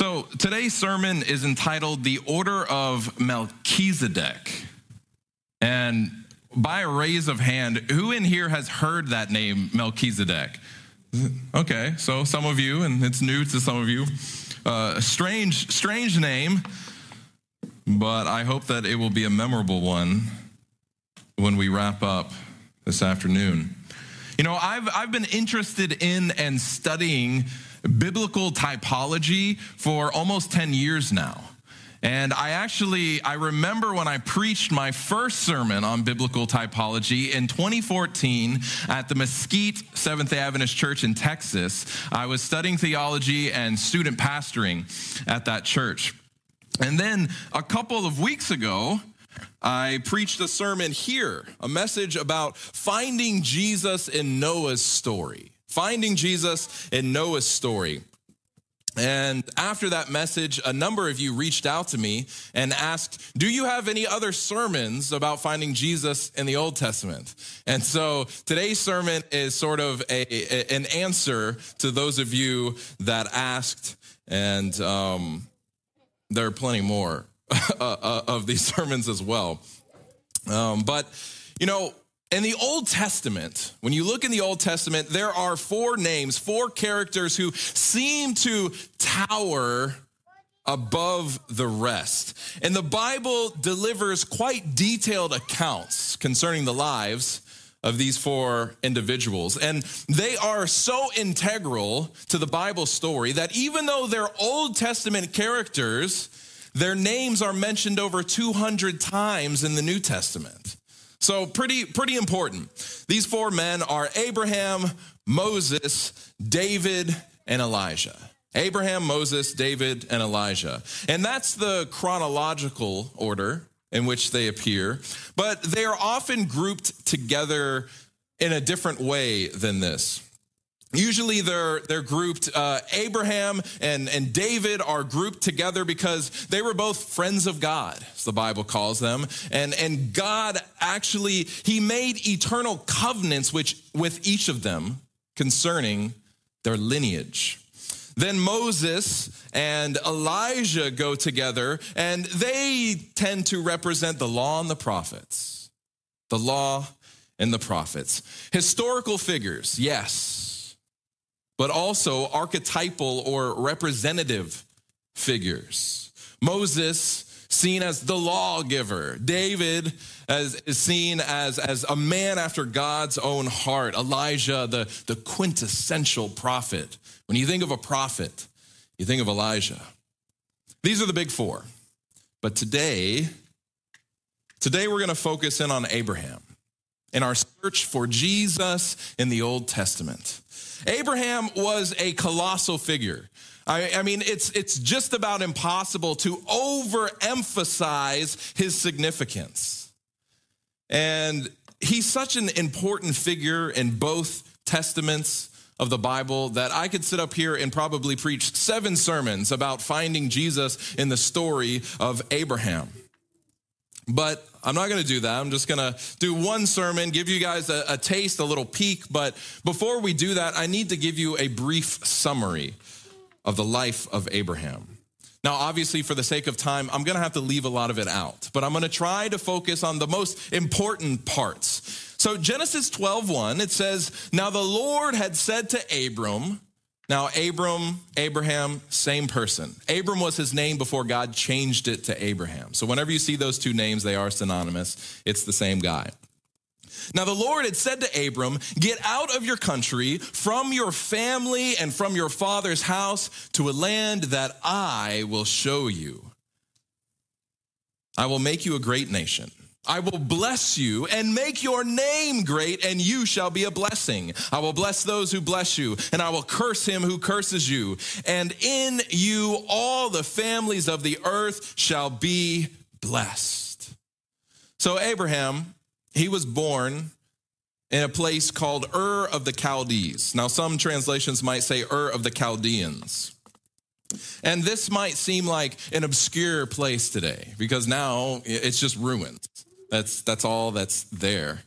So today's sermon is entitled The Order of Melchizedek. And by a raise of hand, who in here has heard that name, Melchizedek? Okay, so some of you, and it's new to some of you. Uh, strange, strange name, but I hope that it will be a memorable one when we wrap up this afternoon. You know, I've, I've been interested in and studying biblical typology for almost 10 years now. And I actually, I remember when I preached my first sermon on biblical typology in 2014 at the Mesquite Seventh Adventist Church in Texas. I was studying theology and student pastoring at that church. And then a couple of weeks ago, I preached a sermon here, a message about finding Jesus in Noah's story. Finding Jesus in Noah's story. And after that message, a number of you reached out to me and asked, Do you have any other sermons about finding Jesus in the Old Testament? And so today's sermon is sort of a, a an answer to those of you that asked. And um, there are plenty more uh, uh, of these sermons as well. Um, but, you know, in the Old Testament, when you look in the Old Testament, there are four names, four characters who seem to tower above the rest. And the Bible delivers quite detailed accounts concerning the lives of these four individuals. And they are so integral to the Bible story that even though they're Old Testament characters, their names are mentioned over 200 times in the New Testament. So pretty pretty important. These four men are Abraham, Moses, David, and Elijah. Abraham, Moses, David, and Elijah. And that's the chronological order in which they appear, but they are often grouped together in a different way than this. Usually they're, they're grouped, uh, Abraham and, and David are grouped together because they were both friends of God, as the Bible calls them. And, and God actually, he made eternal covenants which, with each of them concerning their lineage. Then Moses and Elijah go together and they tend to represent the law and the prophets. The law and the prophets. Historical figures, yes but also archetypal or representative figures. Moses, seen as the lawgiver. David as, is seen as, as a man after God's own heart. Elijah, the, the quintessential prophet. When you think of a prophet, you think of Elijah. These are the big four. But today, today we're going to focus in on Abraham in our search for Jesus in the Old Testament. Abraham was a colossal figure. I, I, mean, it's, it's just about impossible to overemphasize his significance. And he's such an important figure in both testaments of the Bible that I could sit up here and probably preach seven sermons about finding Jesus in the story of Abraham. But I'm not going to do that. I'm just going to do one sermon, give you guys a, a, taste, a little peek. But before we do that, I need to give you a brief summary of the life of Abraham. Now, obviously, for the sake of time, I'm going to have to leave a lot of it out, but I'm going to try to focus on the most important parts. So, Genesis 12:1, it says, Now the Lord had said to Abram, now, Abram, Abraham, same person. Abram was his name before God changed it to Abraham. So, whenever you see those two names, they are synonymous. It's the same guy. Now, the Lord had said to Abram, Get out of your country, from your family, and from your father's house to a land that I will show you. I will make you a great nation. I will bless you and make your name great, and you shall be a blessing. I will bless those who bless you, and I will curse him who curses you. And in you all the families of the earth shall be blessed. So, Abraham, he was born in a place called Ur of the Chaldees. Now, some translations might say Ur of the Chaldeans. And this might seem like an obscure place today because now it's just ruins. That's, that's all that's there.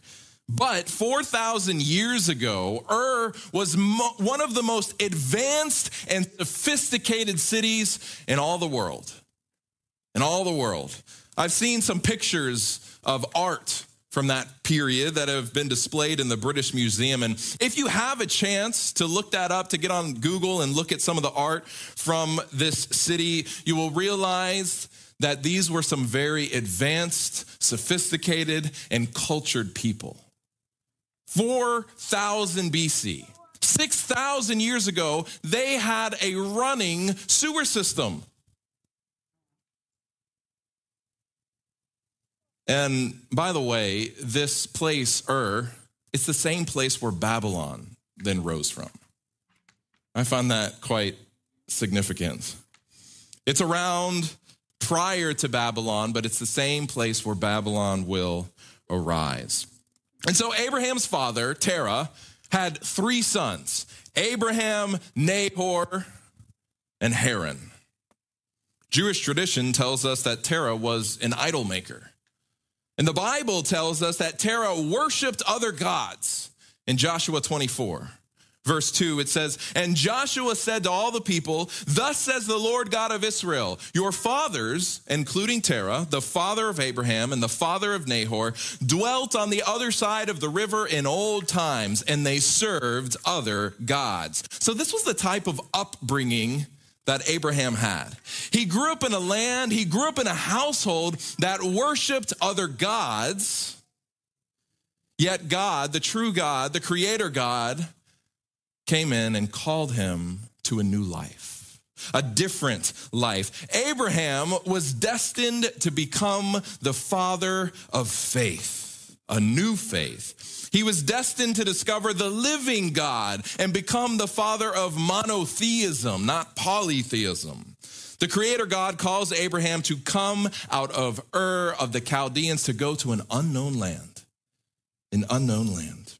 But 4,000 years ago, Ur was mo- one of the most advanced and sophisticated cities in all the world. In all the world. I've seen some pictures of art from that period that have been displayed in the British Museum. And if you have a chance to look that up, to get on Google and look at some of the art from this city, you will realize that these were some very advanced, sophisticated, and cultured people. 4000 BC. 6,000 years ago, they had a running sewer system. And by the way, this place, Ur, it's the same place where Babylon then rose from. I find that quite significant. It's around prior to Babylon, but it's the same place where Babylon will arise. And so Abraham's father, Terah, had three sons Abraham, Nahor, and Haran. Jewish tradition tells us that Terah was an idol maker. And the Bible tells us that Terah worshiped other gods in Joshua 24. Verse 2, it says, And Joshua said to all the people, Thus says the Lord God of Israel, Your fathers, including Terah, the father of Abraham and the father of Nahor, dwelt on the other side of the river in old times, and they served other gods. So this was the type of upbringing that Abraham had. He grew up in a land, he grew up in a household that worshiped other gods. Yet God, the true God, the creator God, came in and called him to a new life, a different life. Abraham was destined to become the father of faith, a new faith. He was destined to discover the living God and become the father of monotheism, not polytheism. The creator God calls Abraham to come out of Ur of the Chaldeans to go to an unknown land, an unknown land.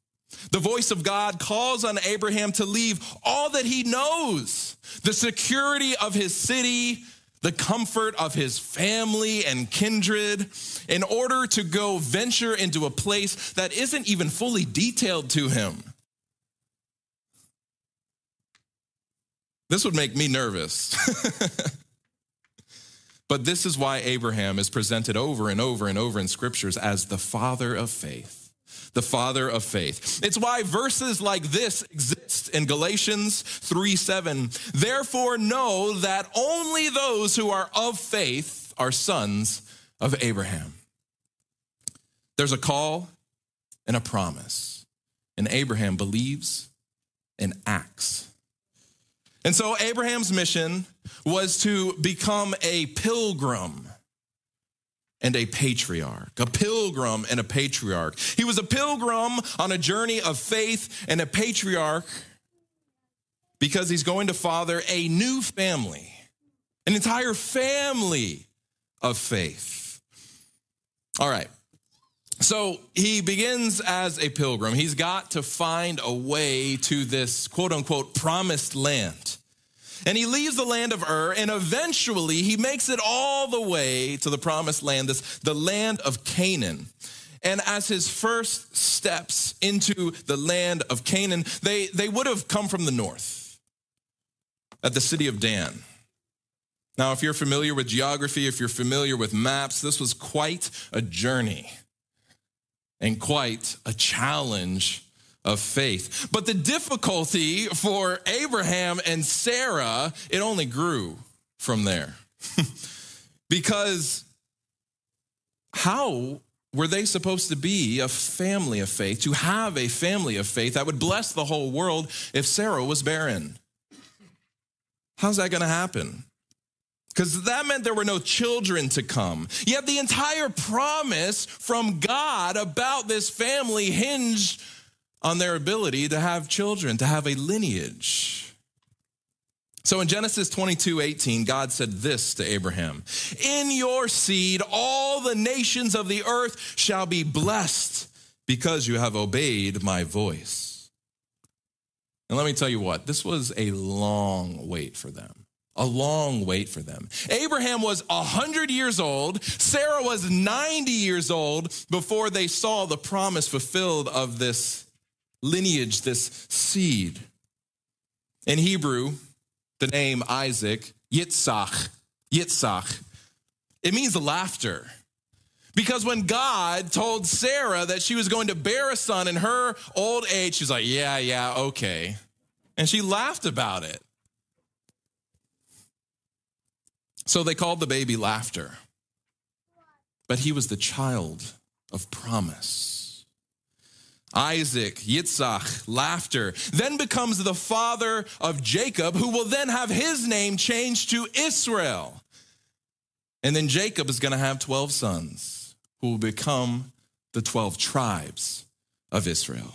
The voice of God calls on Abraham to leave all that he knows, the security of his city, the comfort of his family and kindred in order to go venture into a place that isn't even fully detailed to him. This would make me nervous. but this is why Abraham is presented over and over and over in scriptures as the father of faith the father of faith. It's why verses like this exist in Galatians 3 7. Therefore, know that only those who are of faith are sons of Abraham. There's a call and a promise, and Abraham believes and acts. And so, Abraham's mission was to become a pilgrim and a patriarch, a pilgrim and a patriarch. He was a pilgrim on a journey of faith and a patriarch because he's going to father a new family, an entire family of faith. All right. So he begins as a pilgrim. He's got to find a way to this quote unquote promised land. And he leaves the land of Ur, and eventually he makes it all the way to the promised land, this, the land of Canaan. And as his first steps into the land of Canaan, they, they would have come from the north at the city of Dan. Now, if you're familiar with geography, if you're familiar with maps, this was quite a journey and quite a challenge of faith. But the difficulty for Abraham and Sarah, it only grew from there. because how were they supposed to be a family of faith, to have a family of faith that would bless the whole world if Sarah was barren? How's that going to happen? Because that meant there were no children to come. Yet the entire promise from God about this family hinged on their ability to have children, to have a lineage. So in Genesis 22 18, God said this to Abraham In your seed, all the nations of the earth shall be blessed because you have obeyed my voice. And let me tell you what, this was a long wait for them. a long wait for them. Abraham was 100 years old, Sarah was 90 years old before they saw the promise fulfilled of this lineage, this seed. In Hebrew, the name Isaac, Yitzhak, Yitzhak, it means laughter. Because when God told Sarah that she was going to bear a son in her old age, she's like, yeah, yeah, okay. And she laughed about it. So they called the baby Laughter. But he was the child of promise. Isaac, Yitzhak, laughter, then becomes the father of Jacob, who will then have his name changed to Israel. And then Jacob is going to have 12 sons who will become the 12 tribes of Israel.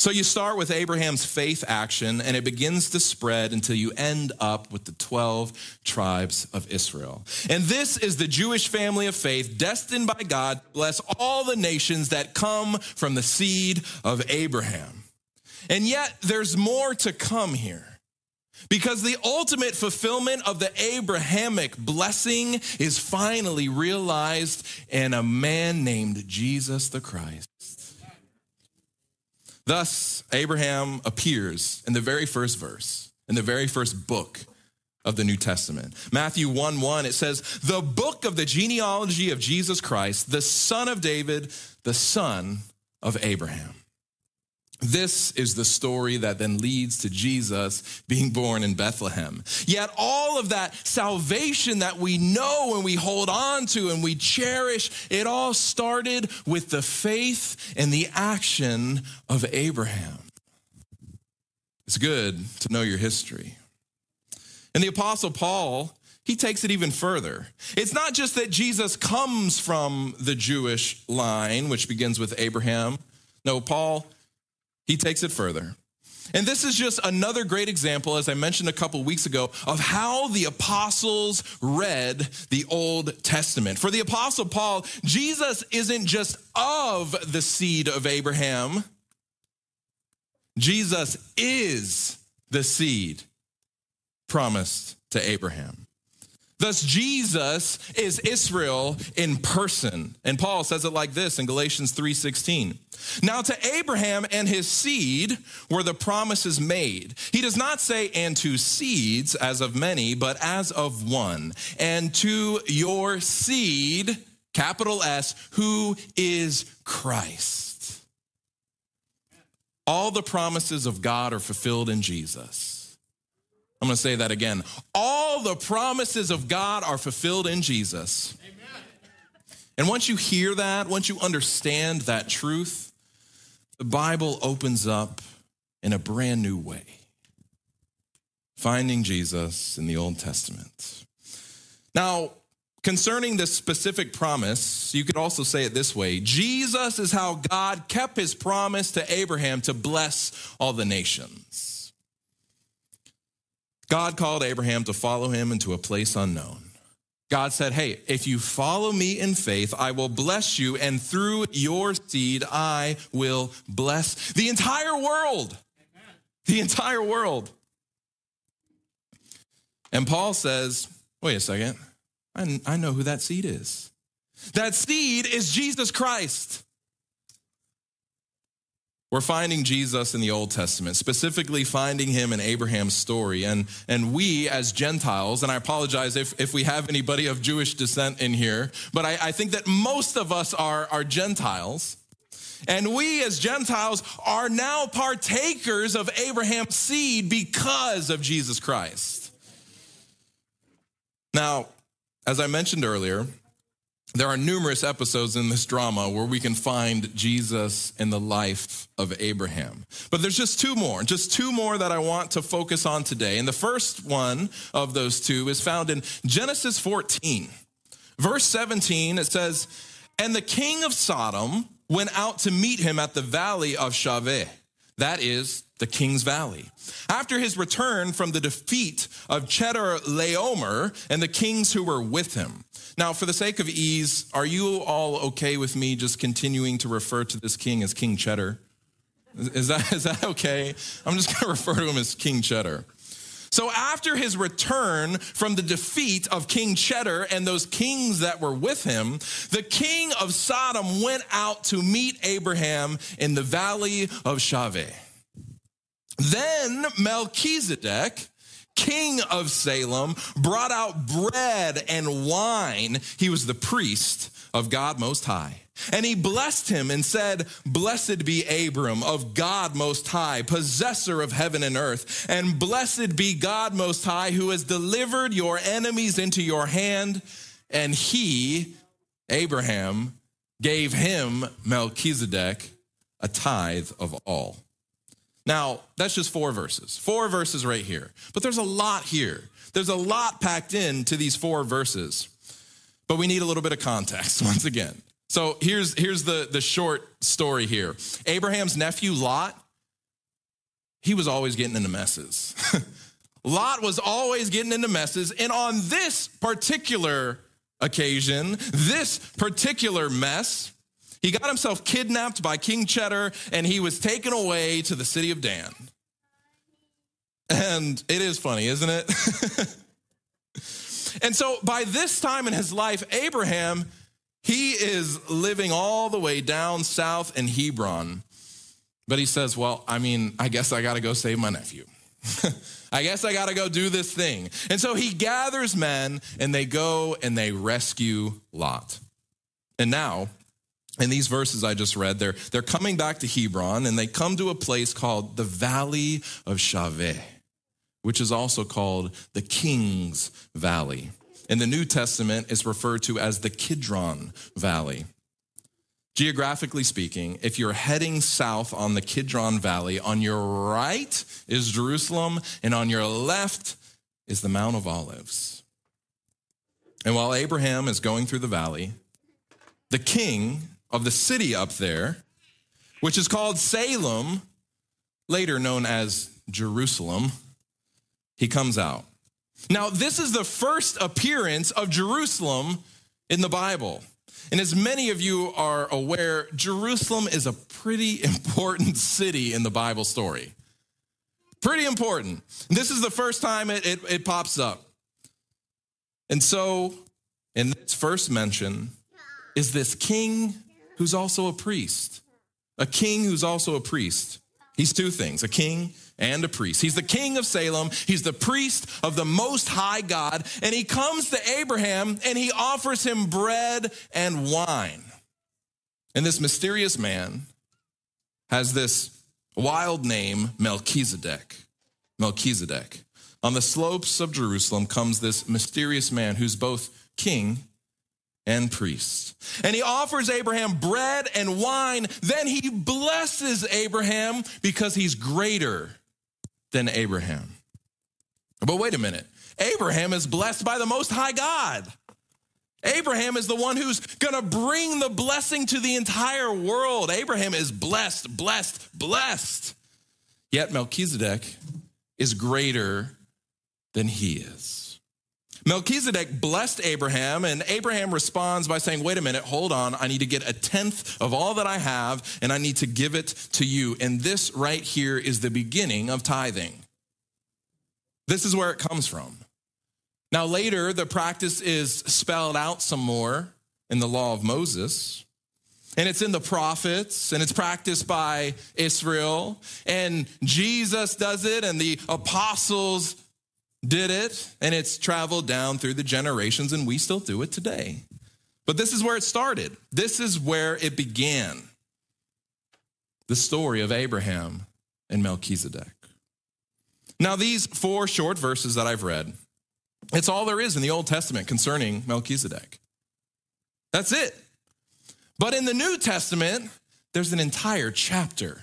So you start with Abraham's faith action, and it begins to spread until you end up with the 12 tribes of Israel. And this is the Jewish family of faith destined by God to bless all the nations that come from the seed of Abraham. And yet, there's more to come here. Because the ultimate fulfillment of the Abrahamic blessing is finally realized in a man named Jesus the Christ. Thus, Abraham appears in the very first verse, in the very first book of the New Testament. Matthew 1 1, it says, The book of the genealogy of Jesus Christ, the son of David, the son of Abraham. This is the story that then leads to Jesus being born in Bethlehem. Yet, all of that salvation that we know and we hold on to and we cherish, it all started with the faith and the action of Abraham. It's good to know your history. And the Apostle Paul, he takes it even further. It's not just that Jesus comes from the Jewish line, which begins with Abraham. No, Paul he takes it further. And this is just another great example, as I mentioned a couple weeks ago, of how the apostles read the Old Testament. For the apostle Paul, Jesus isn't just of the seed of Abraham, Jesus is the seed promised to Abraham. Thus, Jesus is Israel in person. And Paul says it like this in Galatians 3:16. Now to Abraham and his seed were the promises made. He does not say, and to seeds as of many, but as of one. And to your seed, capital S, who is Christ. All the promises of God are fulfilled in Jesus. I'm going to say that again. All the promises of God are fulfilled in Jesus. Amen. And once you hear that, once you understand that truth, the Bible opens up in a brand new way. Finding Jesus in the Old Testament. Now, concerning this specific promise, you could also say it this way Jesus is how God kept his promise to Abraham to bless all the nations. God called Abraham to follow him into a place unknown. God said, Hey, if you follow me in faith, I will bless you, and through your seed, I will bless the entire world. The entire world. And Paul says, Wait a second. I, I know who that seed is. That seed is Jesus Christ. We're finding Jesus in the Old Testament, specifically finding him in Abraham's story. And, and we, as Gentiles, and I apologize if, if we have anybody of Jewish descent in here, but I, I think that most of us are, are Gentiles. And we, as Gentiles, are now partakers of Abraham's seed because of Jesus Christ. Now, as I mentioned earlier, there are numerous episodes in this drama where we can find Jesus in the life of Abraham. But there's just two more, just two more that I want to focus on today. And the first one of those two is found in Genesis 14. Verse 17, it says, And the king of Sodom went out to meet him at the valley of Shaveh. That is the King's Valley. After his return from the defeat of Chedorlaomer and the kings who were with him. Now, for the sake of ease, are you all okay with me just continuing to refer to this king as King Cheddar? Is that, is that okay? I'm just going to refer to him as King Cheddar. So, after his return from the defeat of King Cheddar and those kings that were with him, the king of Sodom went out to meet Abraham in the valley of Shaveh. Then Melchizedek, king of Salem, brought out bread and wine. He was the priest of God Most High. And he blessed him and said, Blessed be Abram of God Most High, possessor of heaven and earth. And blessed be God Most High, who has delivered your enemies into your hand. And he, Abraham, gave him, Melchizedek, a tithe of all. Now, that's just four verses. Four verses right here. But there's a lot here. There's a lot packed into these four verses. But we need a little bit of context once again. So here's, here's the, the short story here Abraham's nephew, Lot, he was always getting into messes. Lot was always getting into messes. And on this particular occasion, this particular mess, he got himself kidnapped by King Cheddar and he was taken away to the city of Dan. And it is funny, isn't it? and so by this time in his life, Abraham he is living all the way down south in Hebron. But he says, Well, I mean, I guess I got to go save my nephew. I guess I got to go do this thing. And so he gathers men and they go and they rescue Lot. And now, in these verses I just read, they're, they're coming back to Hebron and they come to a place called the Valley of Shaveh, which is also called the King's Valley in the New Testament is referred to as the Kidron Valley. Geographically speaking, if you're heading south on the Kidron Valley, on your right is Jerusalem, and on your left is the Mount of Olives. And while Abraham is going through the valley, the king of the city up there, which is called Salem, later known as Jerusalem, he comes out. Now, this is the first appearance of Jerusalem in the Bible. And as many of you are aware, Jerusalem is a pretty important city in the Bible story. Pretty important. This is the first time it, it, it pops up. And so, in its first mention, is this king who's also a priest. A king who's also a priest. He's two things a king and a priest. He's the king of Salem. He's the priest of the most high God. And he comes to Abraham and he offers him bread and wine. And this mysterious man has this wild name, Melchizedek. Melchizedek. On the slopes of Jerusalem comes this mysterious man who's both king and priests. And he offers Abraham bread and wine. Then he blesses Abraham because he's greater than Abraham. But wait a minute. Abraham is blessed by the Most High God. Abraham is the one who's going to bring the blessing to the entire world. Abraham is blessed, blessed, blessed. Yet Melchizedek is greater than he is. Melchizedek blessed Abraham, and Abraham responds by saying, Wait a minute, hold on. I need to get a tenth of all that I have, and I need to give it to you. And this right here is the beginning of tithing. This is where it comes from. Now, later, the practice is spelled out some more in the law of Moses. And it's in the prophets, and it's practiced by Israel. And Jesus does it, and the apostles did it, and it's traveled down through the generations, and we still do it today. But this is where it started. This is where it began the story of Abraham and Melchizedek. Now, these four short verses that I've read, it's all there is in the Old Testament concerning Melchizedek. That's it. But in the New Testament, there's an entire chapter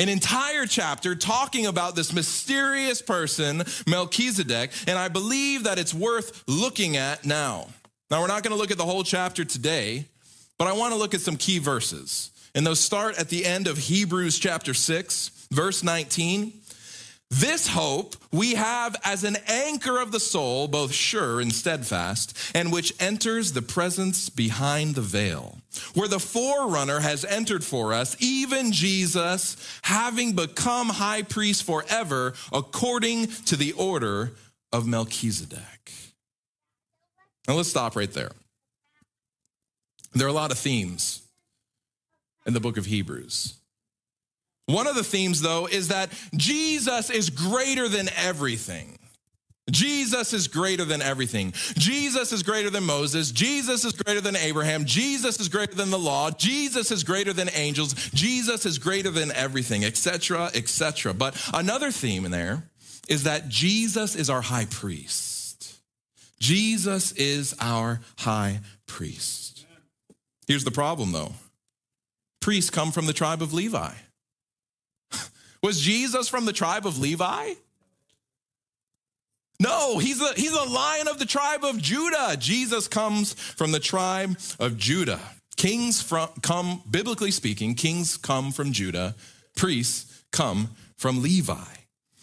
an entire chapter talking about this mysterious person, Melchizedek, and I believe that it's worth looking at now. Now, we're not going to look at the whole chapter today, but I want to look at some key verses. And those start at the end of Hebrews chapter 6, verse 19. This hope we have as an anchor of the soul, both sure and steadfast, and which enters the presence behind the veil, where the forerunner has entered for us, even Jesus, having become high priest forever, according to the order of Melchizedek. Now let's stop right there. There are a lot of themes in the book of Hebrews. One of the themes, though, is that Jesus is greater than everything. Jesus is greater than everything. Jesus is greater than Moses. Jesus is greater than Abraham. Jesus is greater than the law. Jesus is greater than angels. Jesus is greater than everything, etc., etc. But another theme in there is that Jesus is our high priest. Jesus is our high priest. Here's the problem, though priests come from the tribe of Levi. Was Jesus from the tribe of Levi? No, he's the, he's the lion of the tribe of Judah. Jesus comes from the tribe of Judah. Kings from, come, biblically speaking, kings come from Judah, priests come from Levi.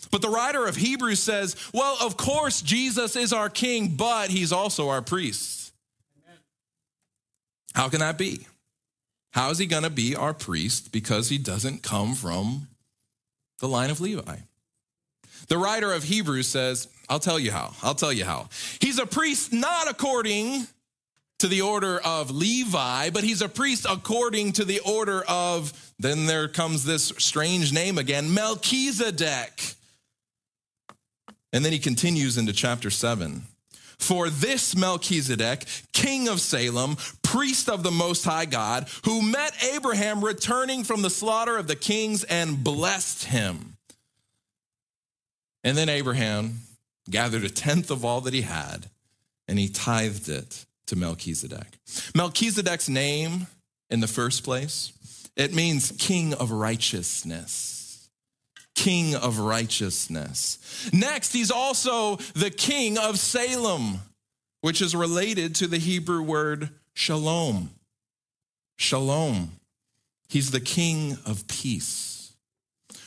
But the writer of Hebrews says, well, of course, Jesus is our king, but he's also our priest. How can that be? How is he going to be our priest because he doesn't come from the line of Levi. The writer of Hebrews says, I'll tell you how. I'll tell you how. He's a priest not according to the order of Levi, but he's a priest according to the order of, then there comes this strange name again, Melchizedek. And then he continues into chapter 7. For this Melchizedek, king of Salem, priest of the Most High God, who met Abraham returning from the slaughter of the kings and blessed him. And then Abraham gathered a tenth of all that he had and he tithed it to Melchizedek. Melchizedek's name in the first place, it means king of righteousness king of righteousness. Next, he's also the king of Salem, which is related to the Hebrew word shalom. Shalom. He's the king of peace.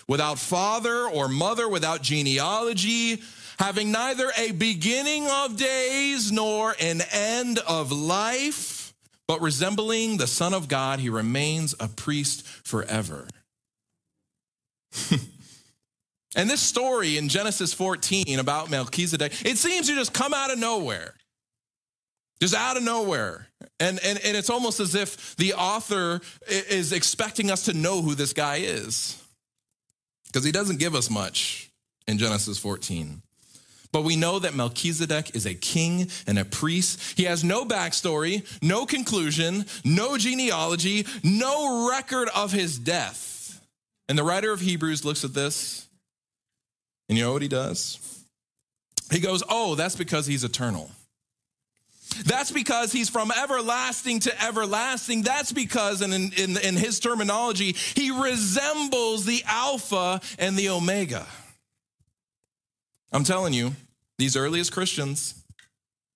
Without father or mother, without genealogy, having neither a beginning of days nor an end of life, but resembling the Son of God, he remains a priest forever. And this story in Genesis 14 about Melchizedek, it seems to just come out of nowhere. Just out of nowhere. And, and, and it's almost as if the author is expecting us to know who this guy is. Because he doesn't give us much in Genesis 14. But we know that Melchizedek is a king and a priest. He has no backstory, no conclusion, no genealogy, no record of his death. And the writer of Hebrews looks at this and you know what he does? He goes, Oh, that's because he's eternal. That's because he's from everlasting to everlasting. That's because, and in, in, in, his terminology, he resembles the Alpha and the Omega. I'm telling you, these earliest Christians,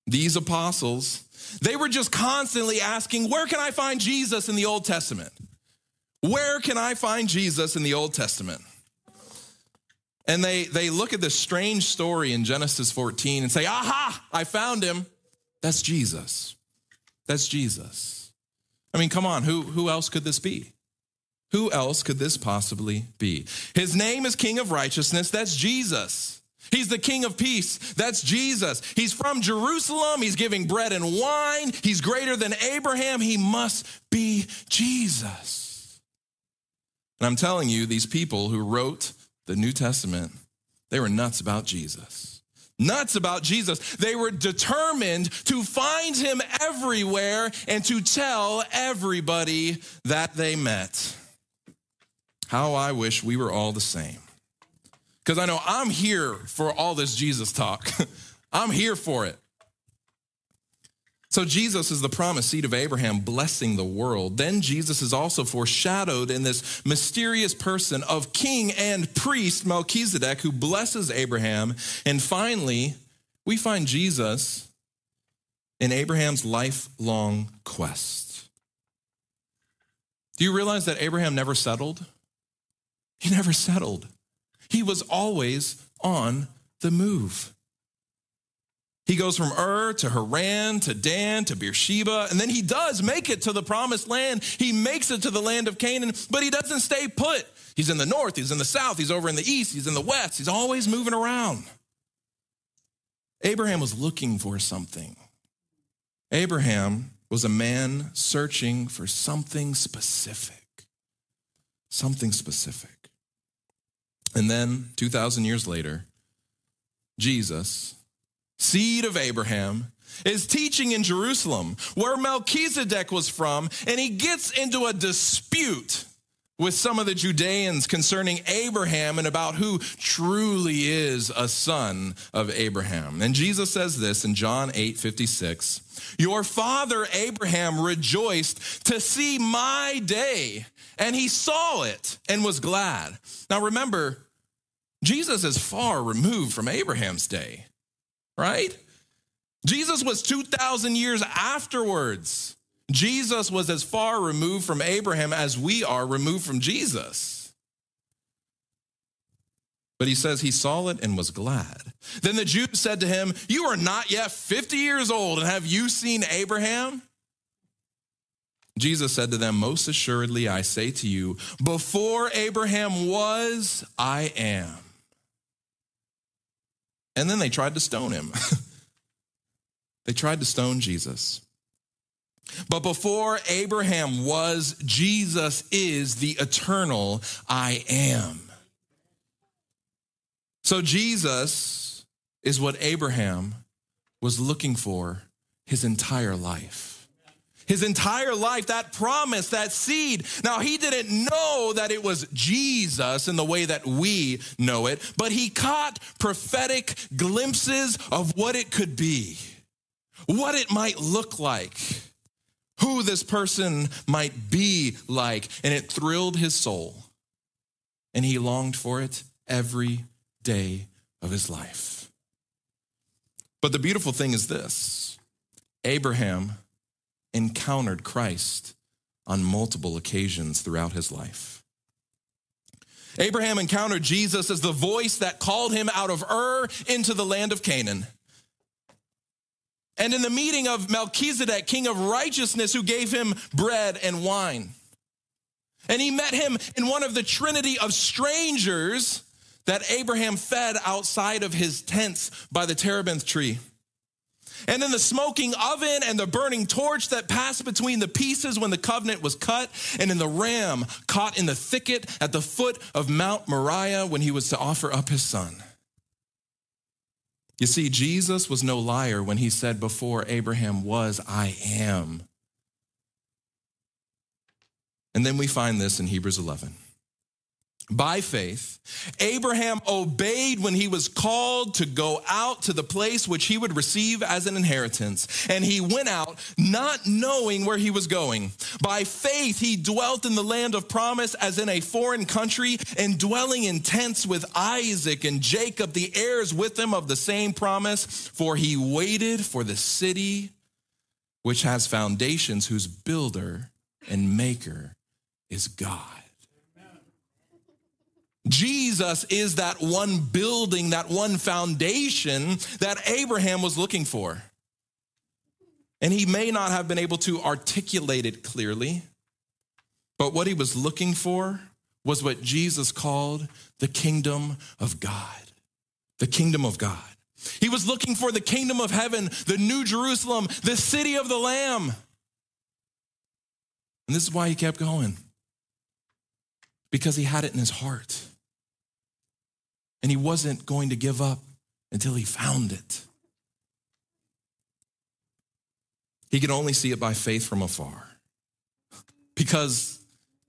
these apostles, they were just constantly asking, Where can I find Jesus in the Old Testament? Where can I find Jesus in the Old Testament? And they, they look at this strange story in Genesis 14 and say, Aha, I found him. That's Jesus. That's Jesus. I mean, come on, who, who else could this be? Who else could this possibly be? His name is King of Righteousness. That's Jesus. He's the King of Peace. That's Jesus. He's from Jerusalem. He's giving bread and wine. He's greater than Abraham. He must be Jesus. And I'm telling you, these people who wrote the New Testament, they were nuts about Jesus. Nuts about Jesus. They were determined to find him everywhere and to tell everybody that they met. How I wish we were all the same. Because I know I'm here for all this Jesus talk. I'm here for it. So Jesus is the promised seed of Abraham, blessing the world. Then Jesus is also foreshadowed in this mysterious person of king and priest Melchizedek, who blesses Abraham. And finally, we find Jesus in Abraham's lifelong quest. Do you realize that Abraham never settled? He never settled. He was always on the move. He goes from Ur to Haran to Dan to Beersheba, and then he does make it to the promised land. He makes it to the land of Canaan, but he doesn't stay put. He's in the north, he's in the south, he's over in the east, he's in the west. He's always moving around. Abraham was looking for something. Abraham was a man searching for something specific. Something specific. And then, 2,000 years later, Jesus, seed of Abraham, is teaching in Jerusalem, where Melchizedek was from, and he gets into a dispute with some of the Judeans concerning Abraham and about who truly is a son of Abraham. And Jesus says this in John 8 56 Your father Abraham rejoiced to see my day, and he saw it and was glad. Now remember, Jesus is far removed from Abraham's day, right? Jesus was 2,000 years afterwards. Jesus was as far removed from Abraham as we are removed from Jesus. But he says he saw it and was glad. Then the Jews said to him, You are not yet 50 years old, and have you seen Abraham? Jesus said to them, Most assuredly, I say to you, before Abraham was, I am. And then they tried to stone him. they tried to stone Jesus. But before Abraham was, Jesus is the eternal I am. So Jesus is what Abraham was looking for his entire life. His entire life, that promise, that seed. Now, he didn't know that it was Jesus in the way that we know it, but he caught prophetic glimpses of what it could be, what it might look like who this person might be like, and it thrilled his soul. And he longed for it every day of his life. But the beautiful thing is this Abraham encountered Christ on multiple occasions throughout his life. Abraham encountered Jesus as the voice that called him out of Ur into the land of Canaan. And in the meeting of Melchizedek, king of righteousness, who gave him bread and wine. And he met him in one of the trinity of strangers that Abraham fed outside of his tents by the terebinth tree. And in the smoking oven and the burning torch that passed between the pieces when the covenant was cut, and in the ram caught in the thicket at the foot of Mount Moriah when he was to offer up his son. You see, Jesus was no liar when he said, Before Abraham was, I am. And then we find this in Hebrews 11. By faith, Abraham obeyed when he was called to go out to the place which he would receive as an inheritance. And he went out not knowing where he was going. By faith, he dwelt in the land of promise as in a foreign country and dwelling in tents with Isaac and Jacob, the heirs with him of the same promise. For he waited for the city which has foundations, whose builder and maker is God. Jesus is that one building, that one foundation that Abraham was looking for. And he may not have been able to articulate it clearly, but what he was looking for was what Jesus called the kingdom of God. The kingdom of God. He was looking for the kingdom of heaven, the new Jerusalem, the city of the Lamb. And this is why he kept going because he had it in his heart and he wasn't going to give up until he found it. He could only see it by faith from afar because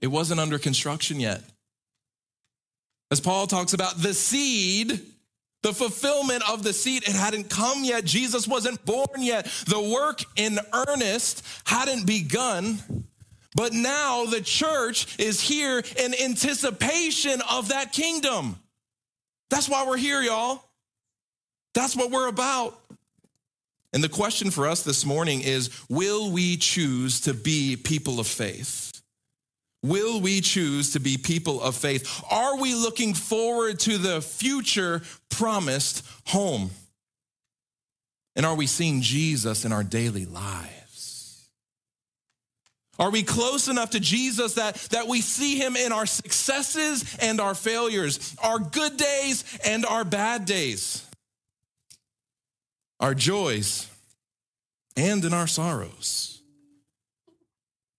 it wasn't under construction yet. As Paul talks about the seed, the fulfillment of the seed, it hadn't come yet. Jesus wasn't born yet. The work in earnest hadn't begun. But now the church is here in anticipation of that kingdom. That's why we're here, y'all. That's what we're about. And the question for us this morning is Will we choose to be people of faith? Will we choose to be people of faith? Are we looking forward to the future promised home? And are we seeing Jesus in our daily lives? Are we close enough to Jesus that, that we see him in our successes and our failures, our good days and our bad days, our joys and in our sorrows?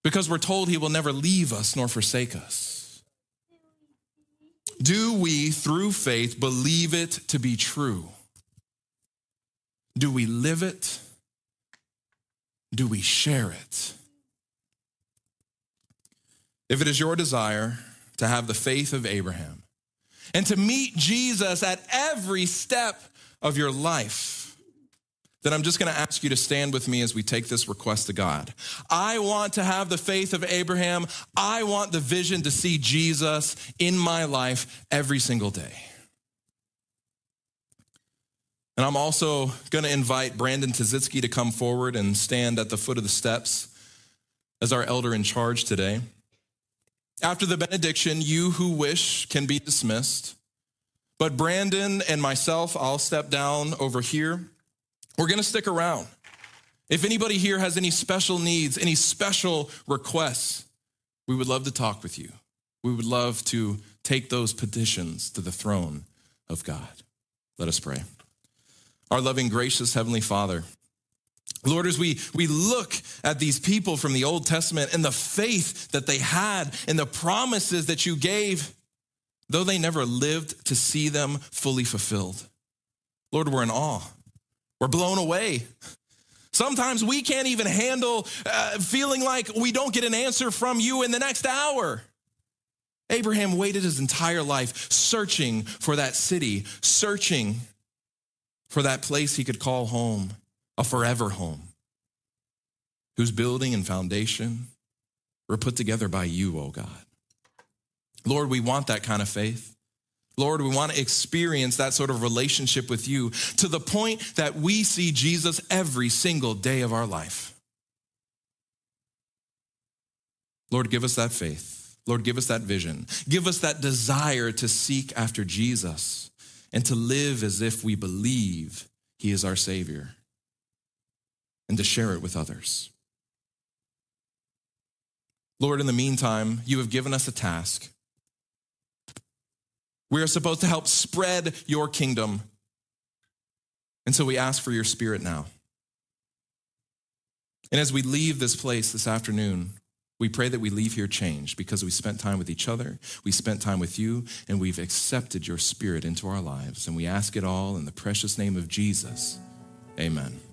because we're told he will never leave us nor forsake us. Do we, through faith, believe it to be true? Do we live it? Do we share it? If it is your desire to have the faith of Abraham and to meet Jesus at every step of your life, then I'm just going to ask you to stand with me as we take this request to God. I want to have the faith of Abraham. I want the vision to see Jesus in my life every single day. And I'm also going to invite Brandon Tazitsky to come forward and stand at the foot of the steps as our elder in charge today. After the benediction, you who wish can be dismissed. But Brandon and myself, I'll step down over here. We're going to stick around. If anybody here has any special needs, any special requests, we would love to talk with you. We would love to take those petitions to the throne of God. Let us pray. Our loving, gracious Heavenly Father, Lord, as we, we look at these people from the Old Testament and the faith that they had and the promises that you gave, though they never lived to see them fully fulfilled, Lord, we're in awe. We're blown away. Sometimes we can't even handle uh, feeling like we don't get an answer from you in the next hour. Abraham waited his entire life searching for that city, searching for that place he could call home, a forever home, whose building and foundation were put together by you, oh God. Lord, we want that kind of faith. Lord, we want to experience that sort of relationship with you to the point that we see Jesus every single day of our life. Lord, give us that faith. Lord, give us that vision. Give us that desire to seek after Jesus and to live as if we believe he is our Savior and to share it with others. Lord, in the meantime, you have given us a task. We are supposed to help spread your kingdom. And so we ask for your spirit now. And as we leave this place this afternoon, we pray that we leave here changed because we spent time with each other, we spent time with you, and we've accepted your spirit into our lives. And we ask it all in the precious name of Jesus. Amen.